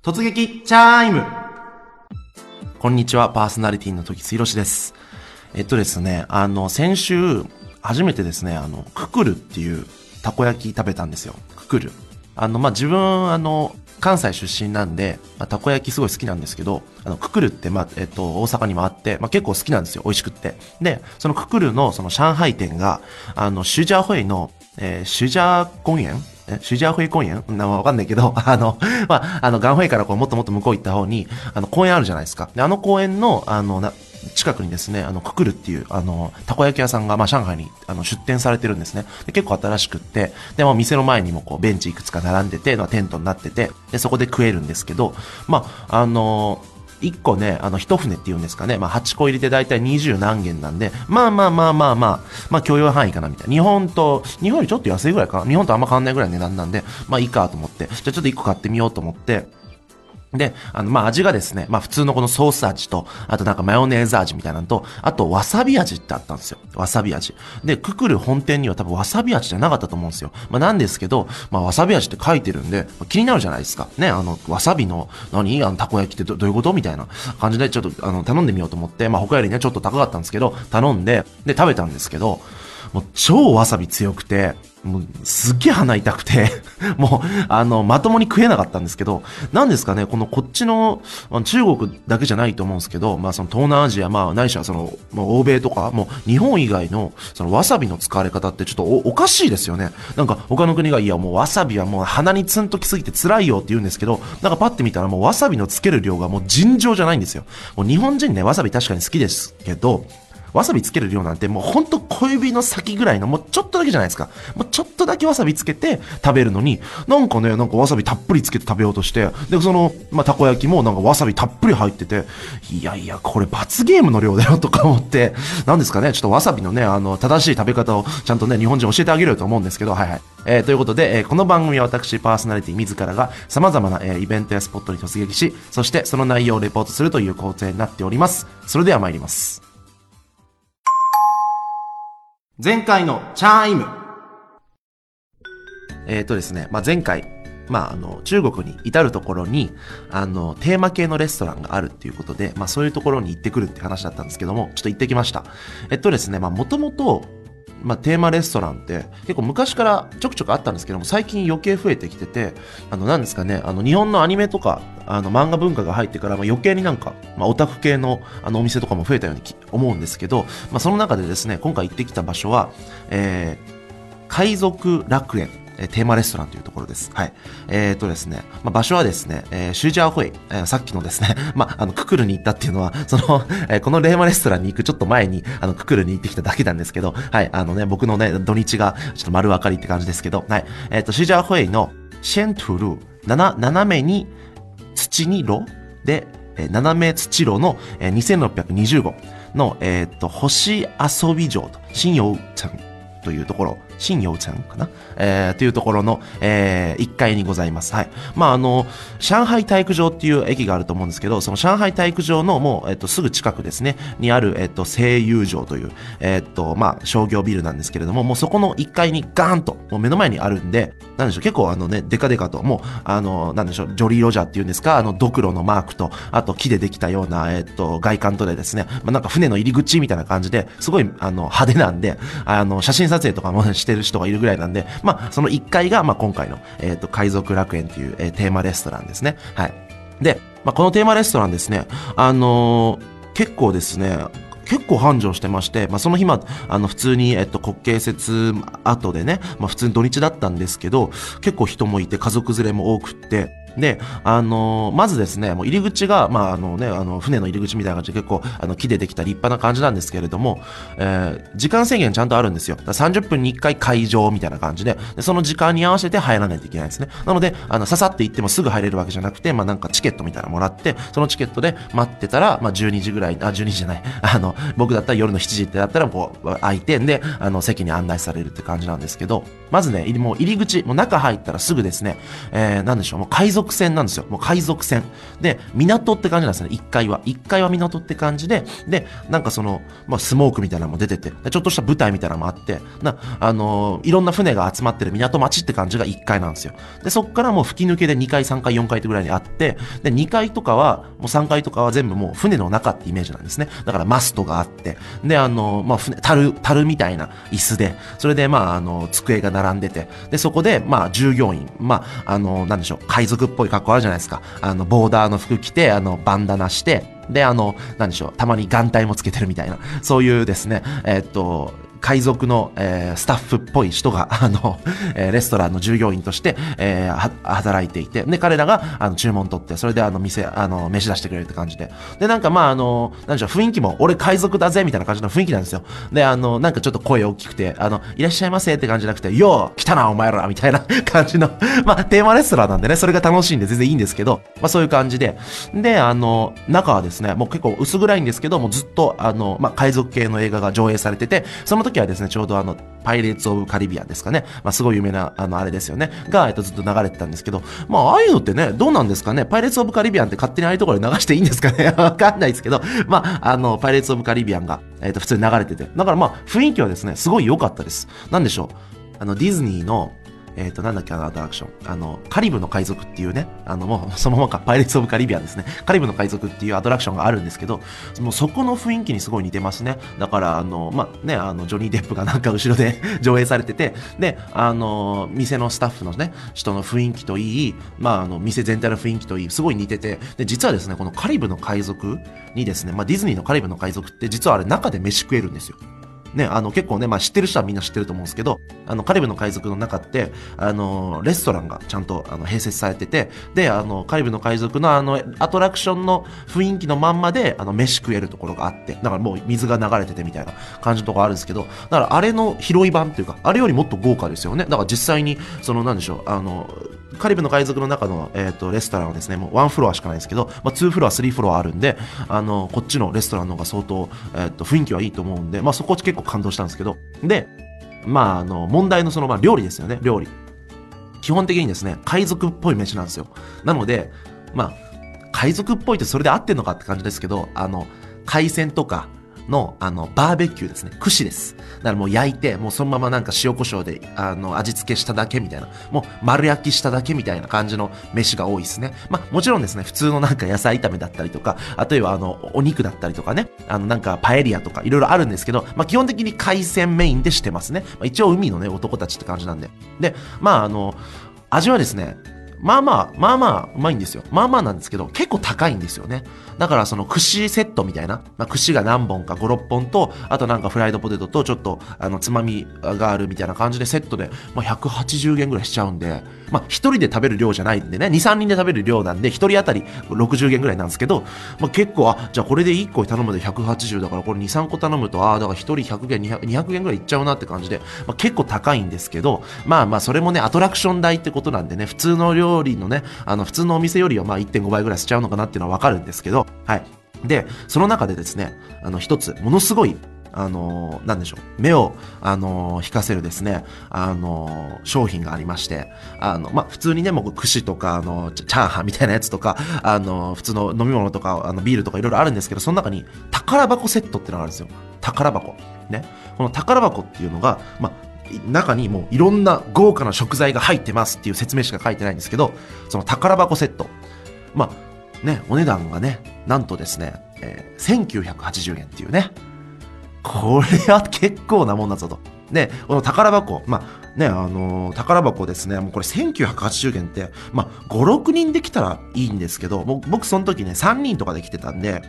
突撃チャイムこんにちは、パーソナリティの時津ひろしです。えっとですね、あの、先週、初めてですね、あの、ククルっていうたこ焼き食べたんですよ。ククル。あの、まあ、自分、あの、関西出身なんで、まあ、たこ焼きすごい好きなんですけど、あの、ククルって、まあ、えっと、大阪にもあって、まあ、結構好きなんですよ。美味しくって。で、そのククルの、その上海店が、あの、シュジャーホイの、えー、シュジャー公園えシュジャーホイ公園なわかんないけど、あの、まあ、あの、ガンホイからこう、もっともっと向こう行った方に、あの、公園あるじゃないですか。で、あの公園の、あの、な、近くにですね、あの、ククルっていう、あの、たこ焼き屋さんが、まあ、上海に、あの、出店されてるんですね。で、結構新しくって、で、ま、店の前にもこう、ベンチいくつか並んでて、まあ、テントになってて、で、そこで食えるんですけど、まあ、あの一個ね、あの、一船っていうんですかね。まあ、8個入りで大体20何元なんで、まあまあまあまあまあ、まあ、許容範囲かなみたいな。日本と、日本よりちょっと安いぐらいかな。日本とあんま変わんないぐらいの値段なんで、まあいいかと思って、じゃあちょっと1個買ってみようと思って、で、あの、まあ、味がですね、まあ、普通のこのソース味と、あとなんかマヨネーズ味みたいなのと、あとわさび味ってあったんですよ。わさび味。で、ククル本店には多分わさび味じゃなかったと思うんですよ。まあ、なんですけど、まあ、わさび味って書いてるんで、まあ気になるじゃないですか。ね、あの、わさびの、何？あの、たこ焼きってどどういうことみたいな感じで、ちょっと、あの、頼んでみようと思って、まあ、他よりね、ちょっと高かったんですけど、頼んで、で、食べたんですけど、もう超わさび強くて、もうすっげえ鼻痛くて、もう、あの、まともに食えなかったんですけど、なんですかね、このこっちの、中国だけじゃないと思うんですけど、まあその東南アジア、まあないしはその、まあ欧米とか、もう日本以外の、そのわさびの使われ方ってちょっとおおかしいですよね。なんか他の国が、いやもうわさびはもう鼻にツンときすぎて辛いよって言うんですけど、なんかパッて見たらもうわさびのつける量がもう尋常じゃないんですよ。もう日本人ね、わさび確かに好きですけど、わさびつける量なんてもうほんと小指の先ぐらいのもうちょっとだけじゃないですか。もうちょっとだけわさびつけて食べるのに、なんかね、なんかわさびたっぷりつけて食べようとして、で、その、まあ、たこ焼きもなんかわさびたっぷり入ってて、いやいや、これ罰ゲームの量だよとか思って、なんですかね、ちょっとわさびのね、あの、正しい食べ方をちゃんとね、日本人教えてあげると思うんですけど、はいはい。えー、ということで、えーこの番組は私、パーソナリティ自らが様々な、えーイベントやスポットに突撃し、そしてその内容をレポートするという工程になっております。それでは参ります。前回のチャイムえっ、とですね、まあ、前回、まあ、あの、中国に至るところに、あの、テーマ系のレストランがあるっていうことで、まあ、そういうところに行ってくるって話だったんですけども、ちょっと行ってきました。えっとですね、まあ、もともと、まあ、テーマレストランって結構昔からちょくちょくあったんですけども最近余計増えてきててあの何ですかねあの日本のアニメとかあの漫画文化が入ってから、まあ、余計になんか、まあ、オタク系のあのお店とかも増えたように思うんですけど、まあ、その中でですね今回行ってきた場所は、えー海賊楽園テーマレストランというところです。はい。えっ、とですね、まあ、場所はですね、えーシュージャーホイ、えーさっきのですね、まあ、あの、ククルに行ったっていうのは、その、えーこのレーマレストランに行くちょっと前に、あの、ククルに行ってきただけなんですけど、はい、あのね、僕のね、土日がちょっと丸分かりって感じですけど、はい。えっ、と、シュージャーホイのシェントゥルー、斜めに土に炉で、斜め土炉の、2620号の、えっ、と、星遊び場と、新陽ちゃんというところ、新陽ちゃんかな？えー、というところの、えー、1階にございます。はい。まあ、あの、上海体育場っていう駅があると思うんですけど、その上海体育場のもう、えっと、すぐ近くですね、にある、えっと、声優場という、えっと、まあ、商業ビルなんですけれども、もうそこの1階にガーンと、もう目の前にあるんで、なんでしょう、結構あのね、デカデカと、もう、あの、なんでしょう、ジョリーロジャーっていうんですか、あの、ドクロのマークと、あと木でできたような、えっと、外観とでですね、まあ、なんか船の入り口みたいな感じで、すごい、あの、派手なんで、あの、写真撮影とかもしててる人がいるぐらいなんで、まあ、その1階が、まあ、今回の、えっと、海賊楽園っていう、えーテーマレストランですね。はい。で、まあ、このテーマレストランですね、あのー結構ですね、結構繁盛してまして、まあ、その日ま、あの、普通に、えっと、国慶節後でね、まあ、普通に土日だったんですけど、結構人もいて、家族連れも多くって、で、あのーまずですね、もう入り口が、まあ、あのね、あの、船の入り口みたいな感じで結構、あの、木でできた立派な感じなんですけれども、えー時間制限ちゃんとあるんですよ。だ30分に1回会場みたいな感じでで、その時間に合わせて入らないといけないんですね。なので、あの、ささって行ってもすぐ入れるわけじゃなくて、まあ、なんかチケットみたいなのもらって、そのチケットで待ってたら、まあ、12時ぐらい、あ、12時じゃない、あの、僕だったら夜の7時ってだったら、こう、空いてんで、あの、席に案内されるって感じなんですけど、まずね、もう入り口、もう中入ったらすぐですね、えー、なんでしょう、もう海賊賊船なんですよ。もう海賊船。で、港って感じなんですね。1階は。1階は港って感じで、で、なんかその、まあ、スモークみたいなのも出てて、ちょっとした舞台みたいなのもあって、な、あのー、いろんな船が集まってる港町って感じが1階なんですよ。で、そっからもう吹き抜けで2階、3階、4階ってぐらいにあって、で、2階とかは、もう3階とかは全部もう船の中ってイメージなんですね。だからマストがあって、で、あのー、まあ、船、樽、樽みたいな椅子で、それで、まあ、あの、机が並んでて、で、そこで、まあ、従業員、まあ、あの、なんでしょう、海賊っぽい格好あるじゃないですか。あの、ボーダーの服着て、あの、バンダナして、で、あの、なんでしょう、たまに眼帯もつけてるみたいな、そういうですね、えー、っと、海賊の、えー、スタッフっぽい人が、あの、えー、レストランの従業員として、えー、働いていて、で、彼らが、あの、注文取って、それで、あの、店、あの、飯出してくれるって感じで。で、なんか、まあ、あの、なんでしょう、雰囲気も、俺海賊だぜ、みたいな感じの雰囲気なんですよ。で、あの、なんかちょっと声大きくて、あの、いらっしゃいませって感じじゃなくて、よう、来たな、お前ら、みたいな 感じのまあ、テーマレストランなんでね、それが楽しいんで全然いいんですけど、まあ、そういう感じで。で、あの、中はですね、もう結構薄暗いんですけど、もうずっと、あの、まあ、海賊系の映画が上映されてて、その時はですね、ちょうどあの、パイレーツ・オブ・カリビアンですかね。まあ、すごい有名な、あの、あれですよね。が、えっと、ずっと流れてたんですけど、まあ、ああいうのってね、どうなんですかね？パイレーツ・オブ・カリビアンって勝手にああいうところで流していいんですかね？わかんないですけど、まあ、あの、パイレーツ・オブ・カリビアンが、えっと、普通に流れてて。だからまあ、雰囲気はですね、すごい良かったです。なんでしょう？あの、ディズニーの、えっ、ー、と、なんだっけ、あのアトラクション。あの、カリブの海賊っていうね、あの、もう、そのままか、パイレーツ・オブ・カリビアンですね。カリブの海賊っていうアトラクションがあるんですけど、もうそこの雰囲気にすごい似てますね。だから、あの、まあ、ね、あの、ジョニー・デップがなんか後ろで 上映されてて、で、あの、店のスタッフのね、人の雰囲気といい、まあ、あの、店全体の雰囲気といい、すごい似てて、で、実はですね、このカリブの海賊にですね、まあ、ディズニーのカリブの海賊って、実はあれ中で飯食えるんですよ。ね、あの結構ね、まあ知ってる人はみんな知ってると思うんですけど、あのカリブの海賊の中って、あの、レストランがちゃんとあの併設されてて、で、あの、カリブの海賊のあの、アトラクションの雰囲気のまんまで、あの、飯食えるところがあって、だからもう水が流れててみたいな感じのところあるんですけど、だからあれの広い版っていうか、あれよりもっと豪華ですよね。だから実際に、その、なんでしょう、あの、カリブの海賊の中の、えーと、レストランはですね、もうワンフロアしかないんですけど、まあ、2フロア、3フロアあるんで、あの、こっちのレストランの方が相当、えーと、雰囲気はいいと思うんで、まあ、そこ結構感動したんですけど、で、まあ、あの、問題のその、まあ、料理ですよね、料理。基本的にですね、海賊っぽい飯なんですよ。なので、まあ、海賊っぽいってそれで合ってんのかって感じですけど、あの、海鮮とか、の、あの、バーベキューですね。串です。だからもう焼いて、もうそのままなんか塩コショウで、あの、味付けしただけみたいな。もう丸焼きしただけみたいな感じの飯が多いですね。まあ、もちろんですね、普通のなんか野菜炒めだったりとか、あとはあの、お肉だったりとかね、あの、なんかパエリアとかいろいろあるんですけど、まあ、基本的に海鮮メインでしてますね。まあ、一応海のね、男たちって感じなんで。で、まあ、あの、味はですね、まあまあ、まあまあ、うまいんですよ。まあまあなんですけど、結構高いんですよね。だからその串セットみたいな、まあ、串が何本か5、6本と、あとなんかフライドポテトとちょっと、あの、つまみがあるみたいな感じでセットで、まあ180元ぐらいしちゃうんで、まあ一人で食べる量じゃないんでね、2、3人で食べる量なんで、1人当たり60元ぐらいなんですけど、まあ結構、あ、じゃあこれで1個頼むで180だから、これ2、3個頼むと、ああ、だから1人100元、200, 200元ぐらいいっちゃうなって感じで、まあ結構高いんですけど、まあまあそれもね、アトラクション代ってことなんでね、普通の料理のね、あの、普通のお店よりはまあ1.5倍ぐらいしちゃうのかなっていうのはわかるんですけど、はい。で、その中でですね、あの、一つ、ものすごい、あの、なんでしょう、目を、あの、引かせるですね、あの、商品がありまして、あの、まあ、普通にね、もう、串とか、あの、チャーハンみたいなやつとか、あの、普通の飲み物とか、あの、ビールとかいろいろあるんですけど、その中に、宝箱セットってのがあるんですよ。宝箱。ね。この宝箱っていうのが、まあ、中にもういろんな豪華な食材が入ってますっていう説明しか書いてないんですけど、その宝箱セット。まあ、ね、お値段がね、なんとですね、えー、1980円っていうね、これは結構なもんだぞと。で、この宝箱、まあね、あのー、宝箱ですね、もうこれ1980円って、まあ5、6人できたらいいんですけど、僕その時ね、3人とかで来てたんで、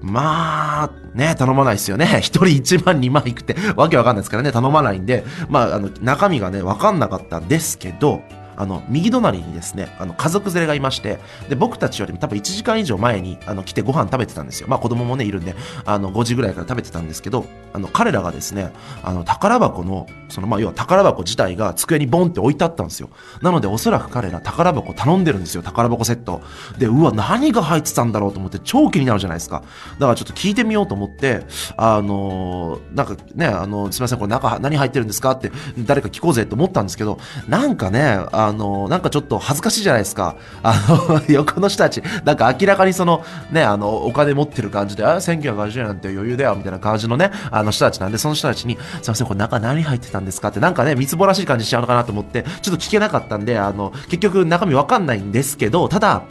まあ、ね、頼まないですよね。一人1万2万いくって、わけわかんないですからね、頼まないんで、まあ、あの、中身がね、わかんなかったんですけど、あの、右隣にですね、あの、家族連れがいまして、で、僕たちよりも多分1時間以上前に、あの、来てご飯食べてたんですよ。まあ子供もね、いるんで、あの、5時ぐらいから食べてたんですけど、あの、彼らがですね、あの、宝箱の、その、まあ要は宝箱自体が机にボンって置いてあったんですよ。なので、おそらく彼ら宝箱頼んでるんですよ、宝箱セット。で、うわ、何が入ってたんだろうと思って超気になるじゃないですか。だからちょっと聞いてみようと思って、あの、なんかね、あの、すみません、これ中何入ってるんですかって誰か聞こうぜと思ったんですけど、なんかね、ああの、なんかちょっと恥ずかしいじゃないですか。あの、横の人たち、なんか明らかにその、ね、あの、お金持ってる感じで、あ、1980円なんて余裕だよ、みたいな感じのね、あの人たちなんで、その人たちに、すいません、これ中何入ってたんですか？って、なんかね、みつぼらしい感じしちゃうのかなと思って、ちょっと聞けなかったんで、あの、結局中身わかんないんですけど、ただ、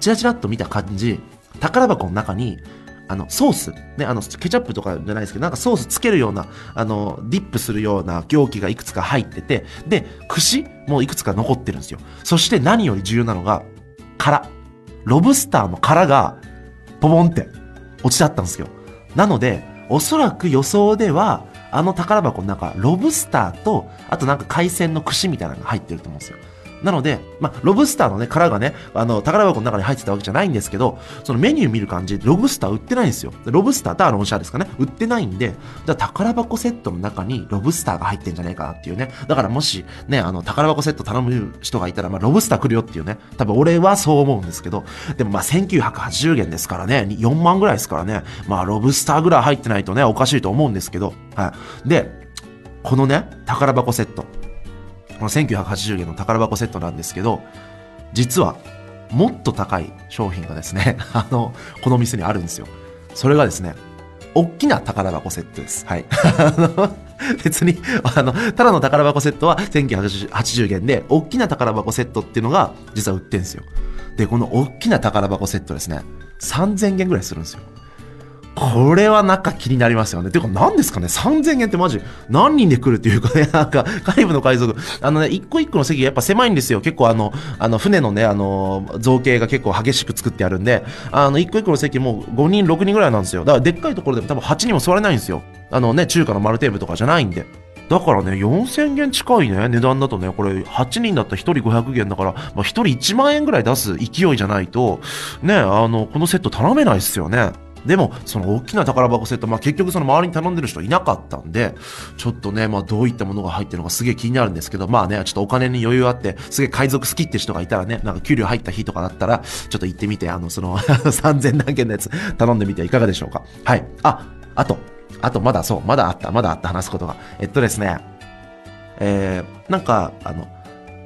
チラチラっと見た感じ、宝箱の中に、あの、ソース、ね、あの、ケチャップとかじゃないですけど、なんかソースつけるような、あの、ディップするような容器がいくつか入ってて、で、串もいくつか残ってるんですよ。そして何より重要なのが、殻。ロブスターの殻が、ポボンって落ちてあったんですよ。なので、おそらく予想では、あの宝箱の中、ロブスターと、あとなんか海鮮の串みたいなのが入ってると思うんですよ。なので、まあ、ロブスターのね、殻がね、あの、宝箱の中に入ってたわけじゃないんですけど、そのメニュー見る感じ、ロブスター売ってないんですよ。ロブスターとアロンシャーですかね。売ってないんで、じゃあ宝箱セットの中にロブスターが入ってんじゃないかなっていうね。だからもし、ね、あの、宝箱セット頼む人がいたら、まあ、ロブスター来るよっていうね。多分俺はそう思うんですけど、でもまあ、1980元ですからね、4万ぐらいですからね。まあ、ロブスターぐらい入ってないとね、おかしいと思うんですけど、はい。で、このね、宝箱セット。この1980円の宝箱セットなんですけど、実はもっと高い商品がですね、あの、この店にあるんですよ。それがですね、大きな宝箱セットです。はい。別に、あの、ただの宝箱セットは1980円で、大きな宝箱セットっていうのが実は売ってんですよ。で、この大きな宝箱セットですね、3000円ぐらいするんですよ。これはなんか気になりますよね。てか何ですかね ?3000 円ってマジ何人で来るっていうかね、なんか、外部の海賊、あのね、一個一個の席がやっぱ狭いんですよ。結構あの、あの、船のね、あの、造形が結構激しく作ってあるんで、あの、一個一個の席も5人、6人ぐらいなんですよ。だからでっかいところでも多分8人も座れないんですよ。あのね、中華の丸テーブルとかじゃないんで。だからね、4000円近いね、値段だとね、これ、8人だったら1人500円だから、まあ、1人1万円ぐらい出す勢いじゃないと、ね、あの、このセット頼めないっすよね。でも、その大きな宝箱セット、まあ結局その周りに頼んでる人いなかったんで、ちょっとね、まあどういったものが入ってるのかすげえ気になるんですけど、まあね、ちょっとお金に余裕あって、すげえ海賊好きって人がいたらね、なんか給料入った日とかだったら、ちょっと行ってみて、あの、その 3000何件のやつ頼んでみてはいかがでしょうか。はい。あ、あと、あとまだそう、まだあった、まだあった話すことが。えっとですね、えー、なんか、あの、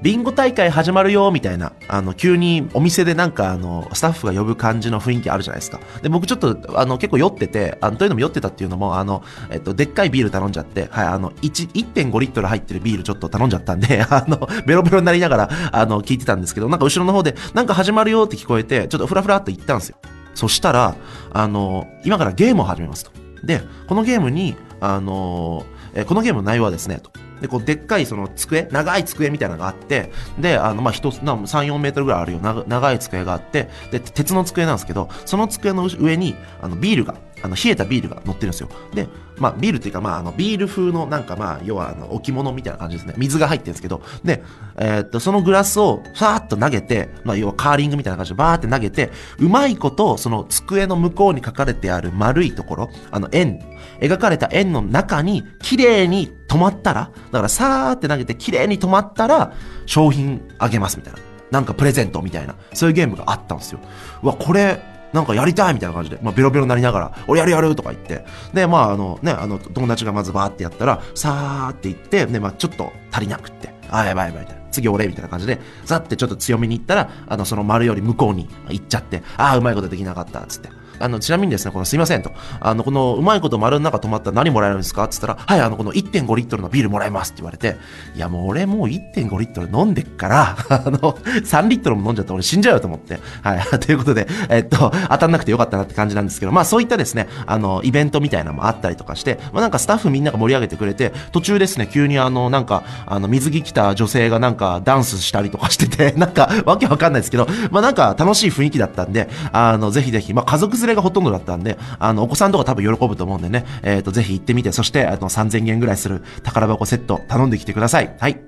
ビンゴ大会始まるよ、みたいな、あの、急にお店でなんか、あの、スタッフが呼ぶ感じの雰囲気あるじゃないですか。で、僕ちょっと、あの、結構酔ってて、あの、というのも酔ってたっていうのも、あの、えっと、でっかいビール頼んじゃって、はい、あの、1、1.5リットル入ってるビールちょっと頼んじゃったんで、あの、ベロベロになりながら、あの、聞いてたんですけど、なんか後ろの方で、なんか始まるよって聞こえて、ちょっとフラフラっと行ったんですよ。そしたら、あの、今からゲームを始めますと。で、このゲームに、あの、えこのゲームの内容はですね、と。で、こう、でっかいその机、長い机みたいなのがあって、で、あの、まあ、一つ、3、4メートルぐらいあるような長い机があって、で、鉄の机なんですけど、その机の上に、あの、ビールが、あの、冷えたビールが乗ってるんですよ。で、まあ、ビールっていうか、まあ、あの、ビール風の、なんかまあ、要は、あの、置物みたいな感じですね。水が入ってるんですけど、で、えー、っと、そのグラスを、さーっと投げて、まあ、要はカーリングみたいな感じでバーって投げて、うまいこと、その机の向こうに書かれてある丸いところ、あの、円、描かれた円の中に、綺麗に止まったら、だからさーって投げて綺麗に止まったら、商品あげますみたいな。なんかプレゼントみたいな、そういうゲームがあったんですよ。うわ、これ、なんかやりたいみたいな感じで、まあ、ベロベロなりながら、俺やるやるとか言って、で、まあ、あのね、あの、友達がまずバーってやったら、さーって言って、で、まあ、ちょっと足りなくって、あ、やばいやばいみたいな。次俺みたいな感じで、ザってちょっと強めに行ったら、あの、その丸より向こうに行っちゃって、ああ、うまいことできなかった、つって。あの、ちなみにですね、このすいませんと、あの、このうまいこと丸の中止まったら何もらえるんですか？って言ったら、はい、あの、この1.5リットルのビールもらえますって言われて、いや、もう俺もう1.5リットル飲んでっから、あの、3リットルも飲んじゃったら俺死んじゃうよと思って、はい、ということで、えっと、当たんなくてよかったなって感じなんですけど、まあそういったですね、あの、イベントみたいなのもあったりとかして、まあなんかスタッフみんなが盛り上げてくれて、途中ですね、急にあの、なんか、あの、水着着た女性がなんかダンスしたりとかしてて、なんか、わけわかんないですけど、まあなんか楽しい雰囲気だったんで、あの、ぜひぜひ、まあ家族連れがほとんどだったんで、で、あの、お子さんとか多分喜ぶと思うんでね、えっ、ー、と、ぜひ行ってみて、そして、あの、3000円ぐらいする宝箱セット頼んできてください。はい。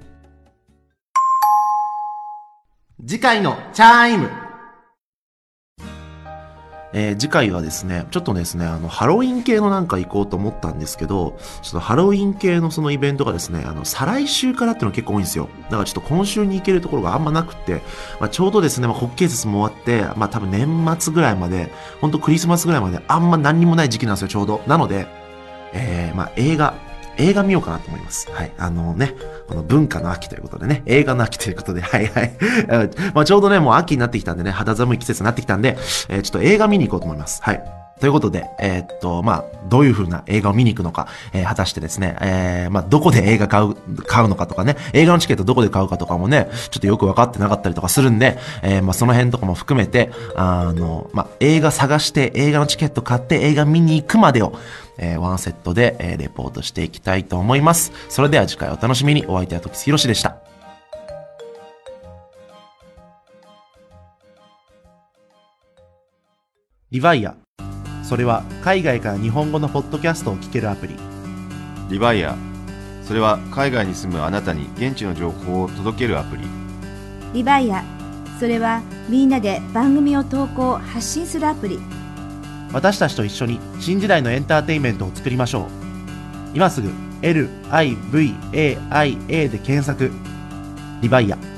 次回のチャイムえー、次回はですね、ちょっとですね、あの、ハロウィン系のなんか行こうと思ったんですけど、ちょっとハロウィン系のそのイベントがですね、あの、再来週からっていうの結構多いんですよ。だからちょっと今週に行けるところがあんまなくて、まあ、ちょうどですね、まあ、国慶節も終わって、まあ、多分年末ぐらいまで、ほんとクリスマスぐらいまであんま何にもない時期なんですよ、ちょうど。なので、えー、まあ、映画、映画見ようかなと思います。はい。あのね、この文化の秋ということでね、映画の秋ということで、は いはい。まあちょうどね、もう秋になってきたんでね、肌寒い季節になってきたんで、えーちょっと映画見に行こうと思います。はい。ということで、えーっと、まあ、どういう風な映画を見に行くのか、えー果たしてですね、えーまあ、どこで映画買う、買うのかとかね、映画のチケットどこで買うかとかもね、ちょっとよく分かってなかったりとかするんで、えーまあ、その辺とかも含めて、あの、まあ、映画探して、映画のチケット買って、映画見に行くまでを、えーワンセットで、えーレポートしていきたいと思います。それでは次回お楽しみに。お相手は時津ひろしでした。リヴァイア。それは海外から日本語のポッドキャストを聞けるアプリ。リバイアそれは海外に住むあなたに現地の情報を届けるアプリリバイアそれはみんなで番組を投稿発信するアプリ私たちと一緒に新時代のエンターテインメントを作りましょう。今すぐ LIVAIA で検索。リバイア。